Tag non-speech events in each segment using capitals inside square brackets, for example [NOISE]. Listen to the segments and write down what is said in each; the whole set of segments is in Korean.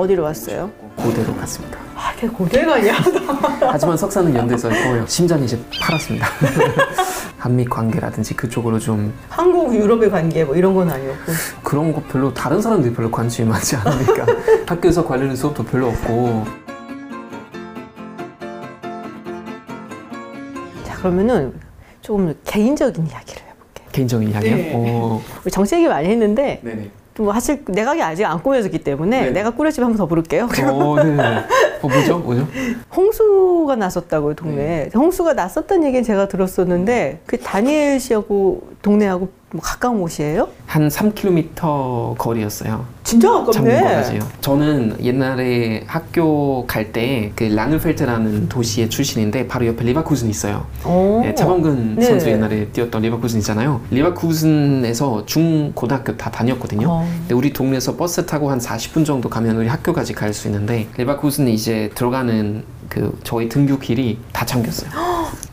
어디로 왔어요? 고대로 갔습니다. 아, 걔 고대가 아니야. [LAUGHS] 하지만 석사는 연대에서 했고 심장이 이제 팔았습니다. [LAUGHS] 한미 관계라든지 그쪽으로 좀 한국 유럽의 관계 뭐 이런 건 아니었고. 그런 거 별로 다른 사람들이 별로 관심이 많지 않으니까 [LAUGHS] 학교에서 관련된 수업도 별로 없고 자 그러면은 조금 개인적인 이야기를 해볼게. 개인적인 이야기요. 네. 우리 정치 얘기 많이 했는데 네네. 뭐 사실 내각이 아직 안 꾸며졌기 때문에 네. 내각 꾸려지면 한번 더 부를게요. 오, 네네. [LAUGHS] 어, 뭐죠? 뭐죠? 홍수가 났었다고요 동네에. 네. 홍수가 났었다는 얘기는 제가 들었었는데 그 다니엘 씨하고 동네하고 뭐 가까운 곳이에요? 한 3km 거리였어요. 진짜 가깝네. 저는 옛날에 학교 갈 때 그 랑엔펠트라는 도시의 출신인데 바로 옆에 레버쿠젠이 있어요. 어. 네, 차범근 네. 선수 옛날에 뛰었던 레버쿠젠 있잖아요. 레버쿠젠에서 중 고등학교 다 다녔거든요. 어. 근데 우리 동네에서 버스 타고 한 40분 정도 가면 우리 학교까지 갈 수 있는데 레버쿠젠이 이제 들어가는 그 저희 등교 길이 다 잠겼어요.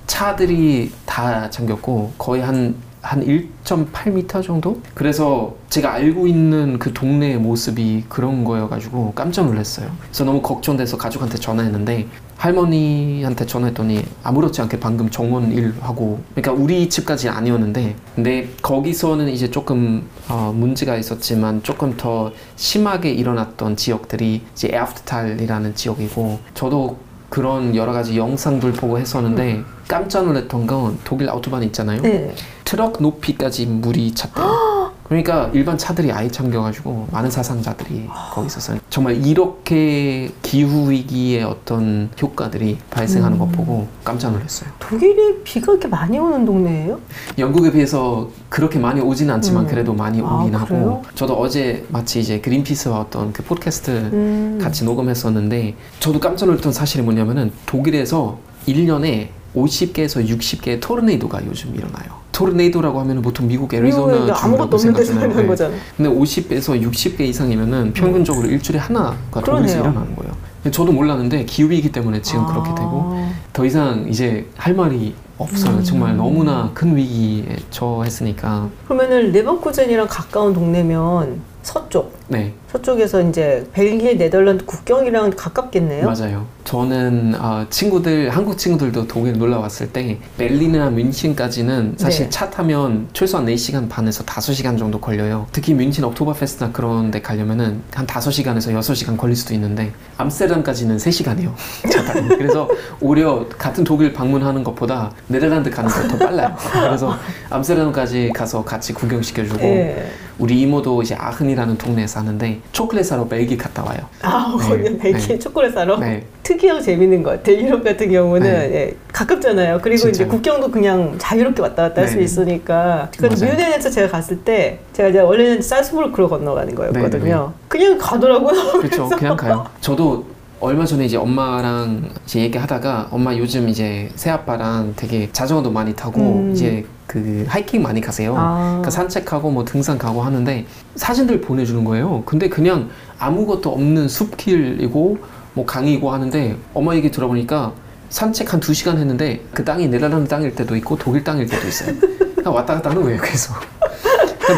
차들이 다 잠겼고 거의 한 한 1.8m 정도? 그래서 제가 알고 있는 그 동네의 모습이 그런 거여가지고 깜짝 놀랐어요. 그래서 너무 걱정돼서 가족한테 전화했는데 할머니한테 전화했더니 아무렇지 않게 방금 정원 일하고 그러니까 우리 집까지 아니었는데 근데 거기서는 이제 조금 어, 문제가 있었지만 조금 더 심하게 일어났던 지역들이 이제 에르프트탈이라는 지역이고 저도 그런 여러 가지 영상들 보고 했었는데 깜짝 놀랐던 건 독일 아우토반 있잖아요. 네. 트럭 높이까지 물이 찼대요. [GASPS] 그러니까 일반 차들이 아예 잠겨가지고 많은 사상자들이 거기 있었어요. 정말 이렇게 기후 위기의 어떤 효과들이 발생하는 것 보고 깜짝 놀랐어요. 독일이 비가 이렇게 많이 오는 동네예요? 영국에 비해서 그렇게 많이 오지는 않지만 음. 그래도 많이 아, 오긴 그래요? 하고 저도 어제 마치 이제 그린피스와 어떤 그 팟캐스트 음. 같이 녹음했었는데 저도 깜짝 놀랐던 사실이 뭐냐면은 독일에서 1년에 50개에서 60개의 토르네이도가 요즘 일어나요. 토르네이도라고 하면 보통 미국 애리조나 아무것도 없는 데서 네. 거잖아. 근데 50에서 60개 이상이면은 평균적으로 일주일에 하나가. 그러네요. 일어나는 거예요. 저도 몰랐는데 기후위기 때문에 지금 그렇게 되고 아. 더 이상 이제 할 말이 없어요. 음. 정말 너무나 큰 위기에 처했으니까. 그러면은 레버쿠젠이랑 가까운 동네면 서쪽. 네, 서쪽에서 이제 벨기에, 네덜란드 국경이랑 가깝겠네요. 맞아요. 저는 어, 친구들, 한국 친구들도 독일 놀러 왔을 때 베를린이나 뮌헨까지는 사실 네. 차 타면 최소한 4시간 반에서 5시간 정도 걸려요. 특히 뮌헨 옥토버 페스트나 그런 데 가려면은 한 5시간에서 6시간 걸릴 수도 있는데 암스테르담까지는 3시간이에요. [LAUGHS] 차 타고. 그래서 오히려 같은 독일 방문하는 것보다 네덜란드 가는 게 더 빨라요. 그래서 암스테르담까지 가서 같이 구경시켜 주고 예. 우리 이모도 이제 아헨이라는 동네에 사는데 초콜릿 사러 벨기에 갔다 와요. 아, 네. 거기는 벨기에 네. 초콜릿 사러? 네. 특이하고 재밌는 것 같아요. 유럽 같은 경우는 네. 예, 가깝잖아요. 그리고 이제 진짜요. 국경도 그냥 자유롭게 왔다 갔다 할수 네. 있으니까. 맞아요. 뮌헨에서 제가 갔을 때 제가 이제 원래는 살스부르크로 건너가는 거였거든요. 그냥 가더라고요. [LAUGHS] 그렇죠. 그냥 가요. 저도 얼마 전에 이제 엄마랑 이제 얘기하다가 엄마 요즘 이제 새 아빠랑 되게 자전거도 많이 타고 음. 이제 그 하이킹 많이 가세요. 아. 그러니까 산책하고 뭐 등산 가고 하는데 사진들 보내주는 거예요. 근데 그냥 아무것도 없는 숲길이고 뭐 강이고 하는데 엄마 얘기 들어보니까 산책 한 두 시간 했는데 그 땅이 네덜란드 땅일 때도 있고 독일 땅일 때도 있어요. 그냥 왔다 갔다 하는 거예요. 그래서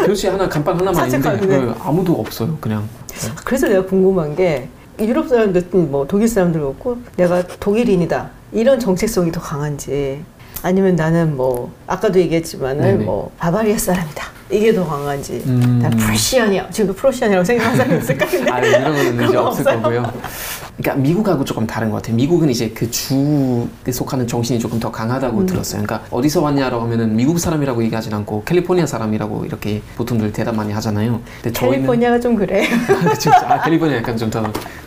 표시 하나 간판 하나만 있는데 아무도 없어요. 그냥. 그래서 내가 궁금한 게 유럽 사람들, 뭐 독일 사람들 그렇고 내가 독일인이다 이런 정체성이 더 강한지 아니면 나는 뭐 아까도 얘기했지만은 네네. 뭐 바바리아 사람이다 이게 더 강한지 음. 난 프로시안이야 지금도 프로시안이라고 생각하는 사람이 있을까 [LAUGHS] 아, 이런 거는 이제 없을? 거고요. 그러니까 미국하고 조금 다른 것 같아요. 미국은 이제 그 주에 속하는 정신이 조금 더 강하다고 음. 들었어요. 그러니까 어디서 왔냐라고 하면은 미국 사람이라고 얘기하진 않고 캘리포니아 사람이라고 이렇게 보통들 대답 많이 하잖아요. 근데 저희는 캘리포니아가 좀 그래 [LAUGHS] 그쵸. 아 캘리포니아 약간 좀 더.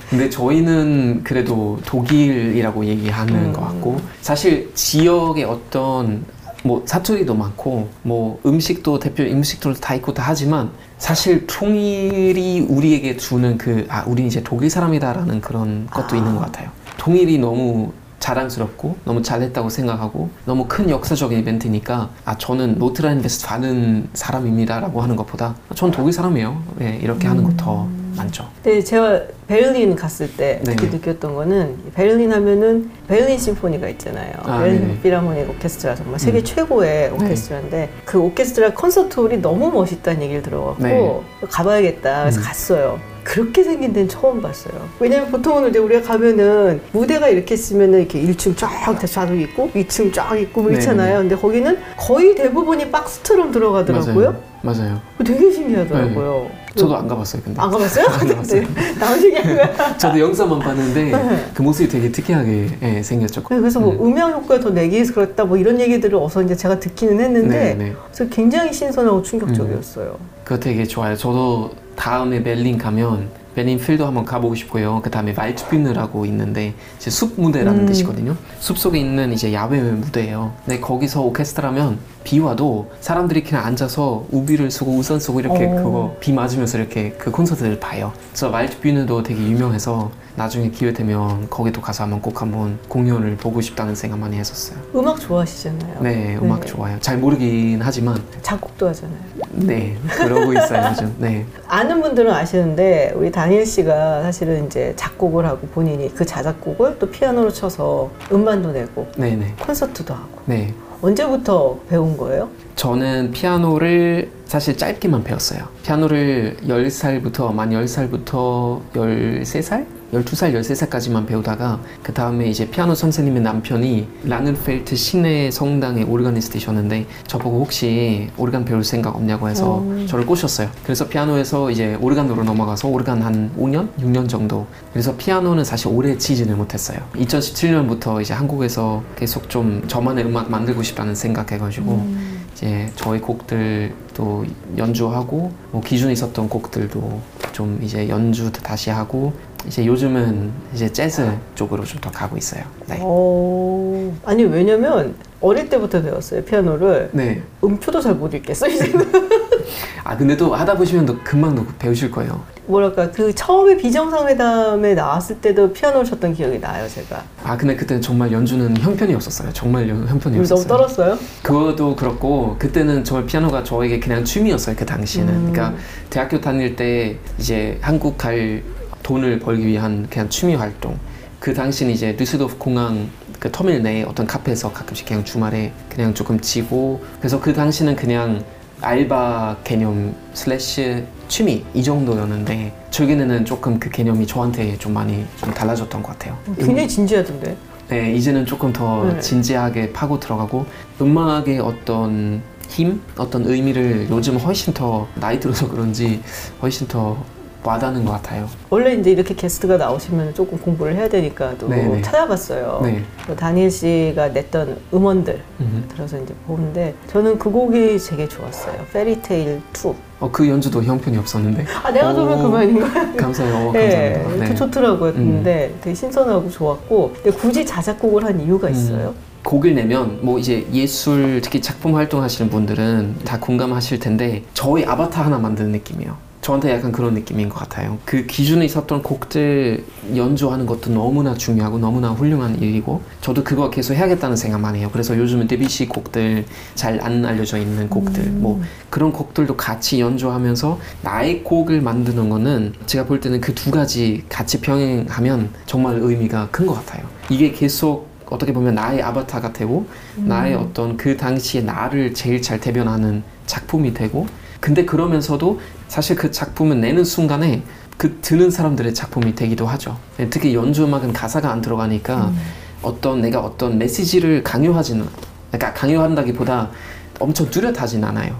근데 저희는 그래도 독일이라고 얘기하는 음. 것 같고 사실 지역의 어떤 뭐 사투리도 많고 뭐 음식도 대표 음식도 다 있고 다 하지만 사실 통일이 우리에게 주는 그 아 우리 이제 독일 사람이다라는 그런 것도 아. 있는 것 같아요. 통일이 너무 자랑스럽고 너무 잘했다고 생각하고 너무 큰 역사적인 이벤트니까 아 저는 노르트라인베스트팔렌 사람입니다라고 하는 것보다 아, 전 독일 사람이에요. 예, 이렇게 하는 게 더 많죠. 근데 제가 베를린 갔을 때 특히 네네. 느꼈던 거는 베를린 하면은 베를린 심포니가 있잖아요. 아, 베를린 네네. 필하모닉 오케스트라 정말 세계 음. 최고의 오케스트라인데 그 오케스트라 콘서트 홀이 너무 멋있다는 얘기를 들어갖고 네. 가봐야겠다. 그래서 음. 갔어요. 그렇게 생긴 데는 처음 봤어요. 왜냐면 보통은 이제 우리가 가면은 무대가 이렇게 있으면은 이렇게 1층 쫙 좌도 있고 2층 쫙 있고 뭐 네, 있잖아요. 근데 거기는 거의 대부분이 박스처럼 들어가더라고요. 맞아요. 되게 신기하더라고요. 저도 안 가봤어요, 근데. 안 가봤어요? 안 가봤어요. 네. 나온 얘기한 거야. [LAUGHS] 저도 영상만 봤는데 네. 그 모습이 되게 특이하게 예, 생겼죠. 그래서 뭐 음향 효과 더 내기 위해서 그랬다 뭐 이런 얘기들을 어서 이제 제가 듣기는 했는데 네, 네. 그래서 굉장히 신선하고 충격적이었어요. 그거 되게 좋아요. 저도 다음에 베를린 가면 베를린 필도 한번 가보고 싶고요. 그 다음에 말츠뷰느라고 있는데 이제 숲 무대라는 음. 뜻이거든요. 숲 속에 있는 이제 야외 무대예요. 근데 거기서 오케스트라면 비 와도 사람들이 그냥 앉아서 우비를 쓰고 우산 쓰고 이렇게 어. 그거 비 맞으면서 이렇게 그 콘서트를 봐요. 그래서 말츠뷰느도 되게 유명해서 나중에 기회 되면 거기도 가서 한번 꼭 한번 공연을 보고 싶다는 생각 많이 했었어요. 음악 좋아하시잖아요. 네, 음악 네. 좋아요. 잘 모르긴 하지만 작곡도 하잖아요. 네 그러고 있어요 요즘. 네. 아는 분들은 아시는데 우리 다니엘 씨가 사실은 이제 작곡을 하고 본인이 그 자작곡을 또 피아노로 쳐서 음반도 내고 네네. 콘서트도 하고 네. 언제부터 배운 거예요? 저는 피아노를 사실 짧게만 배웠어요. 피아노를 10살부터, 만 10살부터 13살? 12살, 13살까지만 배우다가 그 다음에 이제 피아노 선생님의 남편이 랑엔펠트 시내 성당의 오르가니스트셨는데 저보고 혹시 오르간 배울 생각 없냐고 해서 음. 저를 꼬셨어요. 그래서 피아노에서 이제 오르간으로 넘어가서 오르간 한 5년? 6년 정도. 그래서 피아노는 사실 오래 치지는 못했어요. 2017년부터 이제 한국에서 계속 좀 저만의 음악 만들고 싶다는 생각해가지고 음. 이제 저희 곡들도 연주하고 뭐 기존에 있었던 곡들도 좀 이제 연주 다시 하고 이제 요즘은 이제 재즈 쪽으로 좀 더 가고 있어요. 네. 어... 아니 왜냐면 어릴 때부터 배웠어요 피아노를 네. 음표도 잘 못 읽겠어 이제는 [LAUGHS] 아 근데 또 하다 보시면 또 금방 또 배우실 거예요. 뭐랄까 그 처음에 비정상회담에 나왔을 때도 피아노를 쳤던 기억이 나요 제가 아 근데 그때는 정말 연주는 형편이 없었어요. 정말 연- 형편이 너무 없었어요. 떨었어요? 그것도 그렇고 그때는 정말 피아노가 저에게 그냥 취미였어요. 그 당시에는. 음. 그러니까 대학교 다닐 때 이제 한국 갈 돈을 벌기 위한 그냥 취미 활동. 그 당시는 이제 düsseldorf 공항 그 터미널 내에 어떤 카페에서 가끔씩 그냥 주말에 그냥 조금 치고 그래서 그 당시는 그냥 알바 개념 슬래시 취미 이 정도였는데 최근에는 조금 그 개념이 저한테 좀 많이 좀 달라졌던 것 같아요. 굉장히 진지하던데 네, 이제는 조금 더 네. 진지하게 파고 들어가고 음악의 어떤 힘, 어떤 의미를 요즘 훨씬 더 나이 들어서 그런지 훨씬 더 와닿는 것 같아요. 원래 이제 이렇게 게스트가 나오시면 조금 공부를 해야 되니까 또 네네. 찾아봤어요 네. 그 다니엘 씨가 냈던 음원들 음. 들어서 이제 보는데 저는 그 곡이 되게 좋았어요 Fairytale 2 어, 그 연주도 형편이 없었는데. 아 내가 오. 그만인 거야 감사해요. 어, 네, 감사합니다. 네. 좋더라고요. 근데 되게 신선하고 좋았고, 근데 굳이 자작곡을 한 이유가 있어요? 곡을 내면 뭐 이제 예술 특히 작품 활동하시는 분들은 다 공감하실 텐데 저희 아바타 하나 만드는 느낌이에요. 저한테 약간 그런 느낌인 것 같아요. 그 기준에 있었던 곡들 연주하는 것도 너무나 중요하고 너무나 훌륭한 일이고 저도 그거 계속 해야겠다는 생각만 해요. 그래서 요즘은 데뷔시 곡들 잘 안 알려져 있는 곡들 뭐 그런 곡들도 같이 연주하면서 나의 곡을 만드는 거는 제가 볼 때는 그 두 가지 같이 병행하면 정말 의미가 큰 것 같아요. 이게 계속 어떻게 보면 나의 아바타가 되고 나의 어떤 그 당시의 나를 제일 잘 대변하는 작품이 되고 근데 그러면서도 사실 그 작품을 내는 순간에 그 듣는 사람들의 작품이 되기도 하죠. 특히 연주 음악은 가사가 안 들어가니까 어떤 내가 어떤 메시지를 강요하지는 그러니까 강요한다기보다 엄청 뚜렷하진 않아요.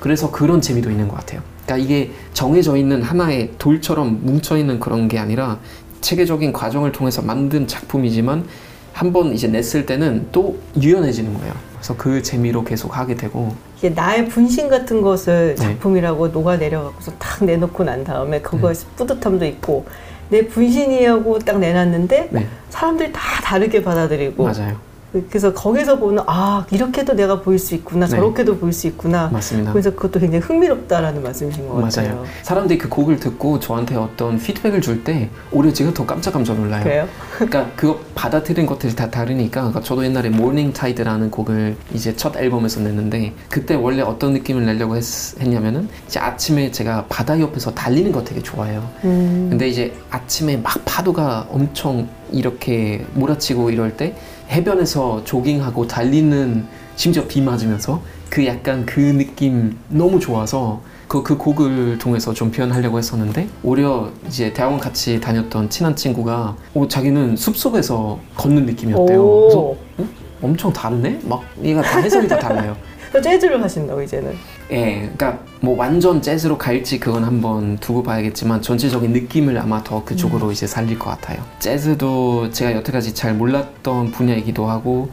그래서 그런 재미도 있는 것 같아요. 그러니까 이게 정해져 있는 하나의 돌처럼 뭉쳐 있는 그런 게 아니라 체계적인 과정을 통해서 만든 작품이지만 한번 이제 냈을 때는 또 유연해지는 거예요. 그래서 그 재미로 계속 하게 되고 나의 분신 같은 것을 네. 작품이라고 녹아내려갖고서 탁 내놓고 난 다음에 그거에서 뿌듯함도 있고, 내 분신이라고 딱 내놨는데, 네 사람들이 다 다르게 받아들이고, 맞아요. 그래서 거기서 보는 아 이렇게도 내가 보일 수 있구나 네. 저렇게도 보일 수 있구나 맞습니다. 그래서 그것도 굉장히 흥미롭다라는 말씀이신 것 같아요. 맞아요. 사람들이 그 곡을 듣고 저한테 어떤 피드백을 줄 때 오히려 제가 더 깜짝깜짝 놀라요. 그래요? 그러니까 그거 받아들인 것들이 다 다르니까 그러니까 저도 옛날에 Morning Tide라는 곡을 이제 첫 앨범에서 냈는데 그때 원래 어떤 느낌을 내려고 했, 했냐면은 이제 아침에 제가 바다 옆에서 달리는 거 되게 좋아해요. 음. 근데 이제 아침에 막 파도가 엄청 이렇게 몰아치고 이럴 때 해변에서 조깅하고 달리는 심지어 비 맞으면서 그 약간 그 느낌 너무 좋아서 그, 그 곡을 통해서 좀 표현하려고 했었는데 오히려 이제 대학원 같이 다녔던 친한 친구가 어, 자기는 숲속에서 걷는 느낌이었대요. 그래서 오. 어? 엄청 다르네? 막 얘가 다 해석이 다 달라요. [LAUGHS] 또 재즈를 하신다고 이제는. 예, 그러니까 뭐 완전 재즈로 갈지 그건 한번 두고 봐야겠지만 전체적인 느낌을 아마 더 그쪽으로 이제 살릴 것 같아요. 재즈도 제가 여태까지 잘 몰랐던 분야이기도 하고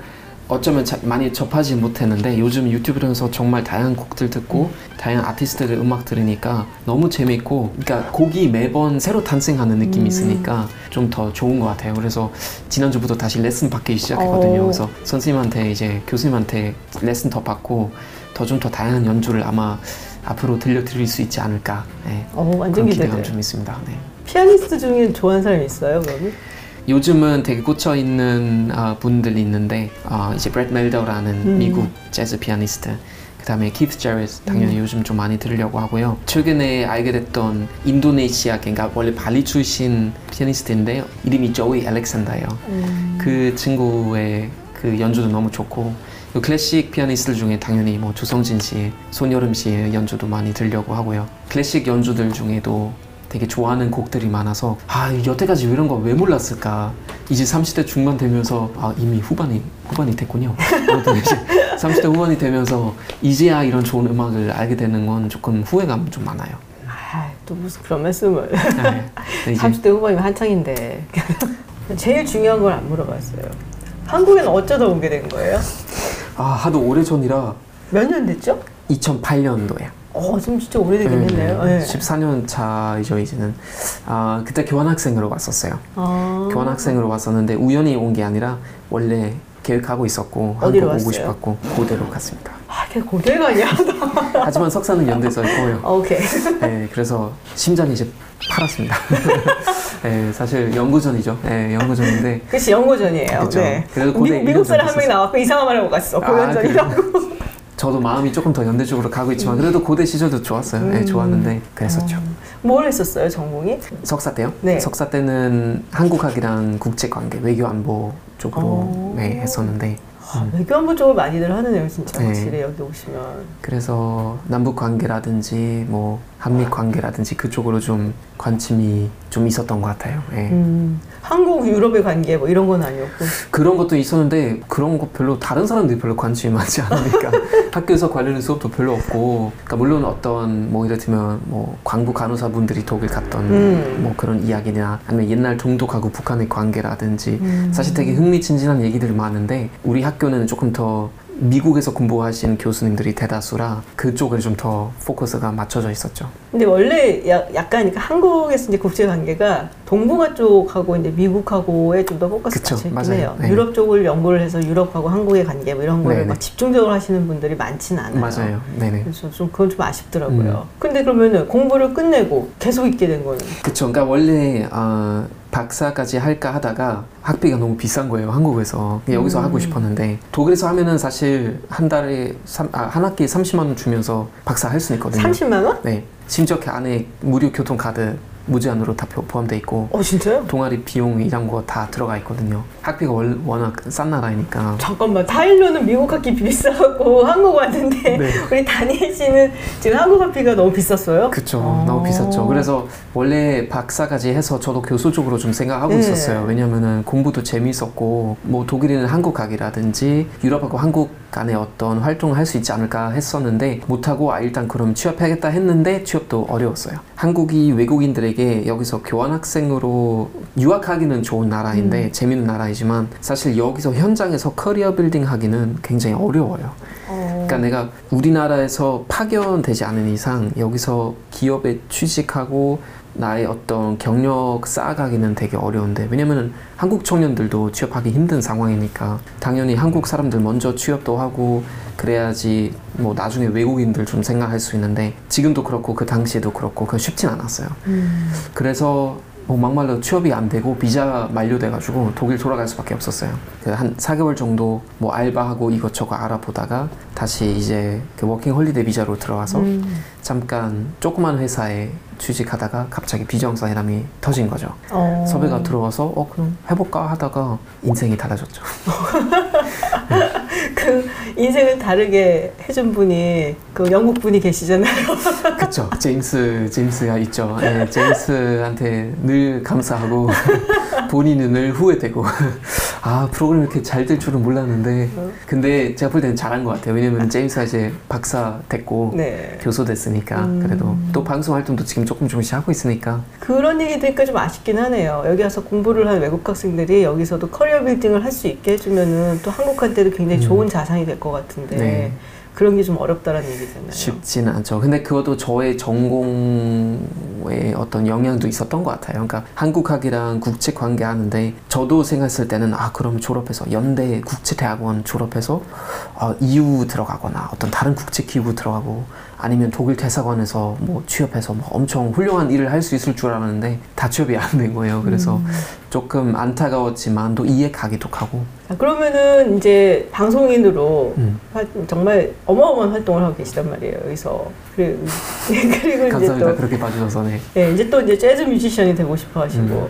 어쩌면 자- 많이 접하지 못했는데 요즘 유튜브에서 정말 다양한 곡들 듣고 다양한 아티스트들 음악 들으니까 너무 재밌고 그러니까 곡이 매번 새로 탄생하는 느낌이 음. 있으니까 좀 더 좋은 것 같아요. 그래서 지난주부터 다시 레슨 받기 시작했거든요. 오. 그래서 선생님한테 이제 교수님한테 레슨 더 받고 더 좀더 다양한 연주를 아마 앞으로 들려드릴 수 있지 않을까. 네. 어, 완전 기대감. 좀 있습니다. 네. 피아니스트 중에 좋아하는 사람이 있어요, 그러면? 요즘은 되게 꽂혀 있는 아, 분들이 있는데 아, 이제 브래드 멜다우라는 음. 미국 재즈 피아니스트 그다음에 키스 제렛 당연히 요즘 좀 많이 들으려고 하고요. 최근에 알게 됐던 인도네시아 그러니까 원래 발리 출신 피아니스트인데 이름이 조이 알렉산더예요. 음. 그 친구의 그 연주도 너무 좋고 그 클래식 피아니스트들 중에 당연히 뭐 조성진 씨, 손여름 씨의 연주도 많이 들려고 하고요. 클래식 연주들 중에도 되게 좋아하는 곡들이 많아서 아 여태까지 이런 거 왜 몰랐을까 이제 30대 중반 되면서 아 이미 후반이 후반이 됐군요 아무튼 이제 [LAUGHS] 30대 후반이 되면서 이제야 이런 좋은 음악을 알게 되는 건 조금 후회감 좀 많아요 아, 또 무슨 그런 말씀을. 네. 근데 이제 [LAUGHS] 30대 후반이면 한창인데. [LAUGHS] 제일 중요한 걸 안 물어봤어요. 한국에는 어쩌다 오게 된 거예요? 아 하도 오래전이라 몇 년 됐죠? 2008년도에 어, 지금 진짜 오래되긴 했네요. 네. 14년 차이죠 이제는. 아 그때 교환학생으로 왔었어요. 아. 교환학생으로 왔었는데 우연히 온 게 아니라 원래 계획하고 있었고 한국 오고 왔어요? 싶었고 고대로 갔습니다. 아, 걔 고대가 아니야. [LAUGHS] 하지만 석사는 연대에서 했고요. 아, 오케이. 네, 그래서 심장이 이제 팔았습니다. [LAUGHS] 네, 사실 연구전이죠. 네, 연구전인데 그치, 연고전이에요. 그쵸. 네. 그래도 고대 미, 일 미국 년 사람 한 명이 나와서 이상한 말 하고 갔어. 아, 고연전이라고. 저도 마음이 조금 더 연대 쪽으로 가고 있지만 그래도 고대 시절도 좋았어요. 네, 음. 좋았는데 그랬었죠. 뭘 했었어요, 전공이? 석사 때요? 네. 석사 때는 한국학이랑 국제관계, 외교안보 쪽으로 오. 네, 했었는데 아, 외교안보 쪽을 많이들 하네요, 진짜. 네. 확실히 여기 오시면. 그래서 남북 관계라든지 뭐 한미 관계라든지 그쪽으로 좀 관심이 좀 있었던 것 같아요. 예. 음, 한국, 유럽의 관계 뭐 이런 건 아니었고. 그런 것도 있었는데 그런 거 별로 다른 사람들이 별로 관심이 많지 않으니까 [LAUGHS] 학교에서 관련된 수업도 별로 없고 그러니까 물론 어떤 뭐 예를 들면 뭐 광부 간호사분들이 독일 갔던 음. 뭐 그런 이야기나 아니면 옛날 동독하고 북한의 관계라든지 음. 사실 되게 흥미진진한 얘기들이 많은데 우리 학교는 조금 더 미국에서 공부하신 교수님들이 대다수라 그쪽에 좀더 포커스가 맞춰져 있었죠. 근데 원래 야- 약간 한국에서 이제 국제 관계가 동북아 쪽하고 이제 미국하고에 좀 더 포커스 맞춰 있긴. 해요. 네. 유럽 쪽을 연구를 해서 유럽하고 한국의 관계 뭐 이런 거를 네네. 막 집중적으로 하시는 분들이 많지는 않아요. 맞아요. 네네. 그래서 좀 그건 좀 아쉽더라고요. 음. 근데 그러면은 공부를 끝내고 계속 있게 된 거는 그쵸. 그러니까 원래 어, 박사까지 할까 하다가 학비가 너무 비싼 거예요. 한국에서 여기서 음. 하고 싶었는데 독일에서 하면은 사실 한 달에 삼, 아, 한 학기에 30만 원 주면서 박사 할 수 있거든요. 30만 원? 네. 심지어 그 안에 무료 교통 카드 무제한으로 다 포- 포함돼 있고 어 진짜요? 동아리 비용 이런 거 다 들어가 있거든요. 학비가 월- 워낙 싼 나라니까. 잠깐만 타일러는 미국 학기 비싸고 한국 왔는데 네. [LAUGHS] 우리 다니엘 씨는 지금 한국 학비가 너무 비쌌어요? 그쵸 어. 너무 비쌌죠 그래서 원래 박사까지 해서 저도 교수 쪽으로 좀 생각하고 네. 있었어요 왜냐면은 공부도 재미있었고 뭐 독일에는 한국 가기라든지 유럽하고 한국 간에 어떤 활동을 할 수 있지 않을까 했었는데 못하고 아 일단 그럼 취업하겠다 했는데 취업도 어려웠어요 한국이 외국인들에게 여기서 교환학생으로 유학하기는 좋은 나라인데 음. 재밌는 나라이지만 사실 여기서 현장에서 커리어 빌딩 하기는 굉장히 어려워요 어. 그러니까 내가 우리나라에서 파견되지 않은 이상 여기서 기업에 취직하고 나의 어떤 경력 쌓아가기는 되게 어려운데 왜냐면은 한국 청년들도 취업하기 힘든 상황이니까 당연히 한국 사람들 먼저 취업도 하고 그래야지 뭐 나중에 외국인들 좀 생각할 수 있는데 지금도 그렇고 그 당시에도 그렇고 그 쉽진 않았어요. 그래서 뭐 막말로 취업이 안 되고 비자 만료돼가지고 독일 돌아갈 수밖에 없었어요. 그 한 4개월 정도 뭐 알바하고 이것저것 알아보다가 다시 이제 그 워킹 홀리데이 비자로 들어와서 음. 잠깐 조그만 회사에 취직하다가 갑자기 비정상회담이 터진 거죠. 어. 섭외가 들어와서 어 그럼 해볼까 하다가 인생이 달라졌죠. [LAUGHS] 그 인생을 다르게 해준 분이 그 영국 분이 계시잖아요. [LAUGHS] 그쵸. 제임스, 제임스가 있죠. 예, 제임스한테 늘 감사하고 [LAUGHS] 본인은 늘 후회되고 아 프로그램 이렇게 잘 될 줄은 몰랐는데 근데 제가 볼 때는 잘한 것 같아요. 왜냐면 제임스가 이제 박사 됐고 네. 교수 됐으니까 음. 그래도 또 방송 활동도 지금 조금 조금씩 하고 있으니까 그런 얘기 들으니까 좀 아쉽긴 하네요. 여기 와서 공부를 한 외국 학생들이 여기서도 커리어 빌딩을 할 수 있게 해주면은 또 한국한테도 굉장히 음. 좋은 자산이 될 것 같은데 네. 그런 게 좀 어렵다라는 얘기잖아요. 쉽지는 않죠. 근데 그것도 저의 전공에 어떤 영향도 있었던 것 같아요. 그러니까 한국학이랑 국제 관계 하는데 저도 생각했을 때는 아 그럼 졸업해서 연대 국제대학원 졸업해서 어, EU 들어가거나 어떤 다른 국제 기구 들어가고 아니면 독일 대사관에서 뭐 취업해서 뭐 엄청 훌륭한 일을 할 수 있을 줄 알았는데 다 취업이 안 된 거예요. 그래서 조금 안타까웠지만 또 이해 가기도 하고. 자, 그러면은 이제 방송인으로 음. 활- 정말 어마어마한 활동을 하고 계시단 말이에요. 여기서 그리고, [LAUGHS] 그리고 감사합니다. 또 그렇게 봐주셔서 네. 예, 이제 또 이제 재즈 뮤지션이 되고 싶어 하시고 음.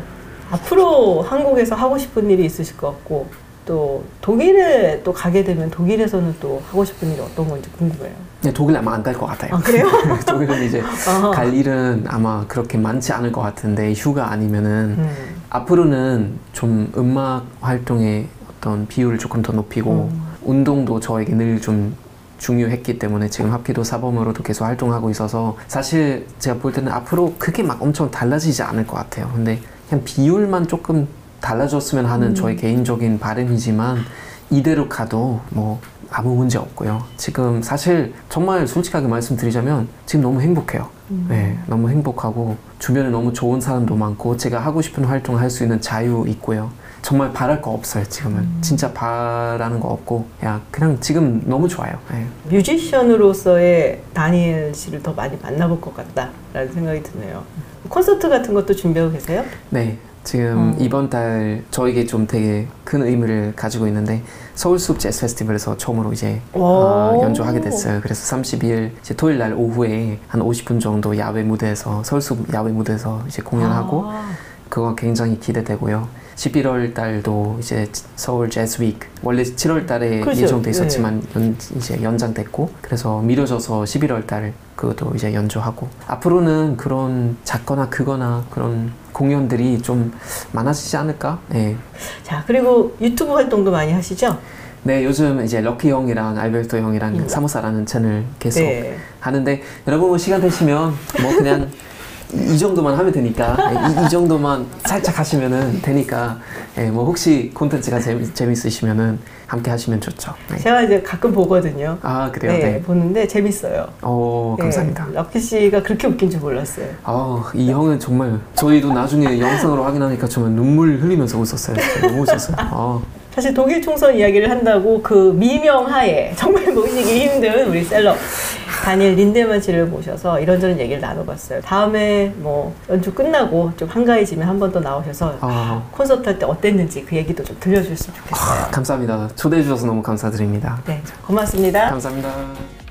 앞으로 한국에서 하고 싶은 일이 있으실 것 같고 또 독일에 또 가게 되면 독일에서는 또 하고 싶은 일이 어떤 건지 궁금해요. 네, 독일 아마 안 갈 것 같아요. 아 그래요? [LAUGHS] 독일은 이제 아하. 갈 일은 아마 그렇게 많지 않을 것 같은데 휴가 아니면은 음. 앞으로는 좀 음악 활동의 어떤 비율을 조금 더 높이고 음. 운동도 저에게 늘 좀 중요했기 때문에 지금 합기도 사범으로도 계속 활동하고 있어서 사실 제가 볼 때는 앞으로 크게 막 엄청 달라지지 않을 것 같아요. 근데 그냥 비율만 조금 달라졌으면 하는 저의 개인적인 바람이지만 이대로 가도 뭐 아무 문제 없고요. 지금 사실 정말 솔직하게 말씀드리자면 지금 너무 행복해요. 네, 너무 행복하고 주변에 너무 좋은 사람도 많고 제가 하고 싶은 활동을 할 수 있는 자유 있고요. 정말 바랄 거 없어요. 지금은 진짜 바라는 거 없고 야 그냥 지금 너무 좋아요. 네. 뮤지션으로서의 다니엘 씨를 더 많이 만나볼 것 같다라는 생각이 드네요. 콘서트 같은 것도 준비하고 계세요? 네, 지금 어. 이번 달 저에게 좀 되게 큰 의미를 가지고 있는데 서울숲 재즈 페스티벌에서 처음으로 이제 어, 오. 연주하게 됐어요. 그래서 30일 이제 토요일 날 오후에 한 50분 정도 야외 무대에서 서울숲 야외 무대에서 이제 공연하고 아. 그거 굉장히 기대되고요. 11월 달도 이제 서울 재즈 위크 원래 7월 달에 그렇죠. 예정돼 있었지만 연, 이제 연장됐고 그래서 미뤄져서 11월 달 그것도 이제 연주하고 앞으로는 그런 작거나 크거나 그런 공연들이 좀 많아지지 않을까? 네. 자 그리고 유튜브 활동도 많이 하시죠? 네, 요즘 이제 럭키 형이랑 알베르토 형이랑 음. 사무사라는 채널 계속 네. 하는데 여러분 뭐 시간 되시면 뭐 그냥 이, 이 정도만 하면 되니까 이, 이 정도만 살짝 하시면은 되니까 예, 뭐 혹시 콘텐츠가 재미, 재밌으시면은 함께 하시면 좋죠. 네. 제가 이제 가끔 보거든요. 아 그래요? 네, 네. 보는데 재밌어요. 어 감사합니다. 네, 럭키 씨가 그렇게 웃긴 줄 몰랐어요. 아, 이 형은 정말 저희도 나중에 영상으로 확인하니까 정말 눈물 흘리면서 웃었어요. 너무 웃었어요. 아, 사실 독일 총선 이야기를 한다고 그 미명하에 정말 [LAUGHS] 모시기 힘든 우리 셀럽 다니엘 린데만 씨를 모셔서 이런저런 얘기를 나눠봤어요. 다음에 뭐 연주 끝나고 좀 한가해지면 한 번 더 나오셔서 아, 콘서트 할 때 어땠는지 그 얘기도 좀 들려주셨으면 좋겠어요. 감사합니다. 초대해 주셔서 너무 감사드립니다. 네, 고맙습니다. 감사합니다.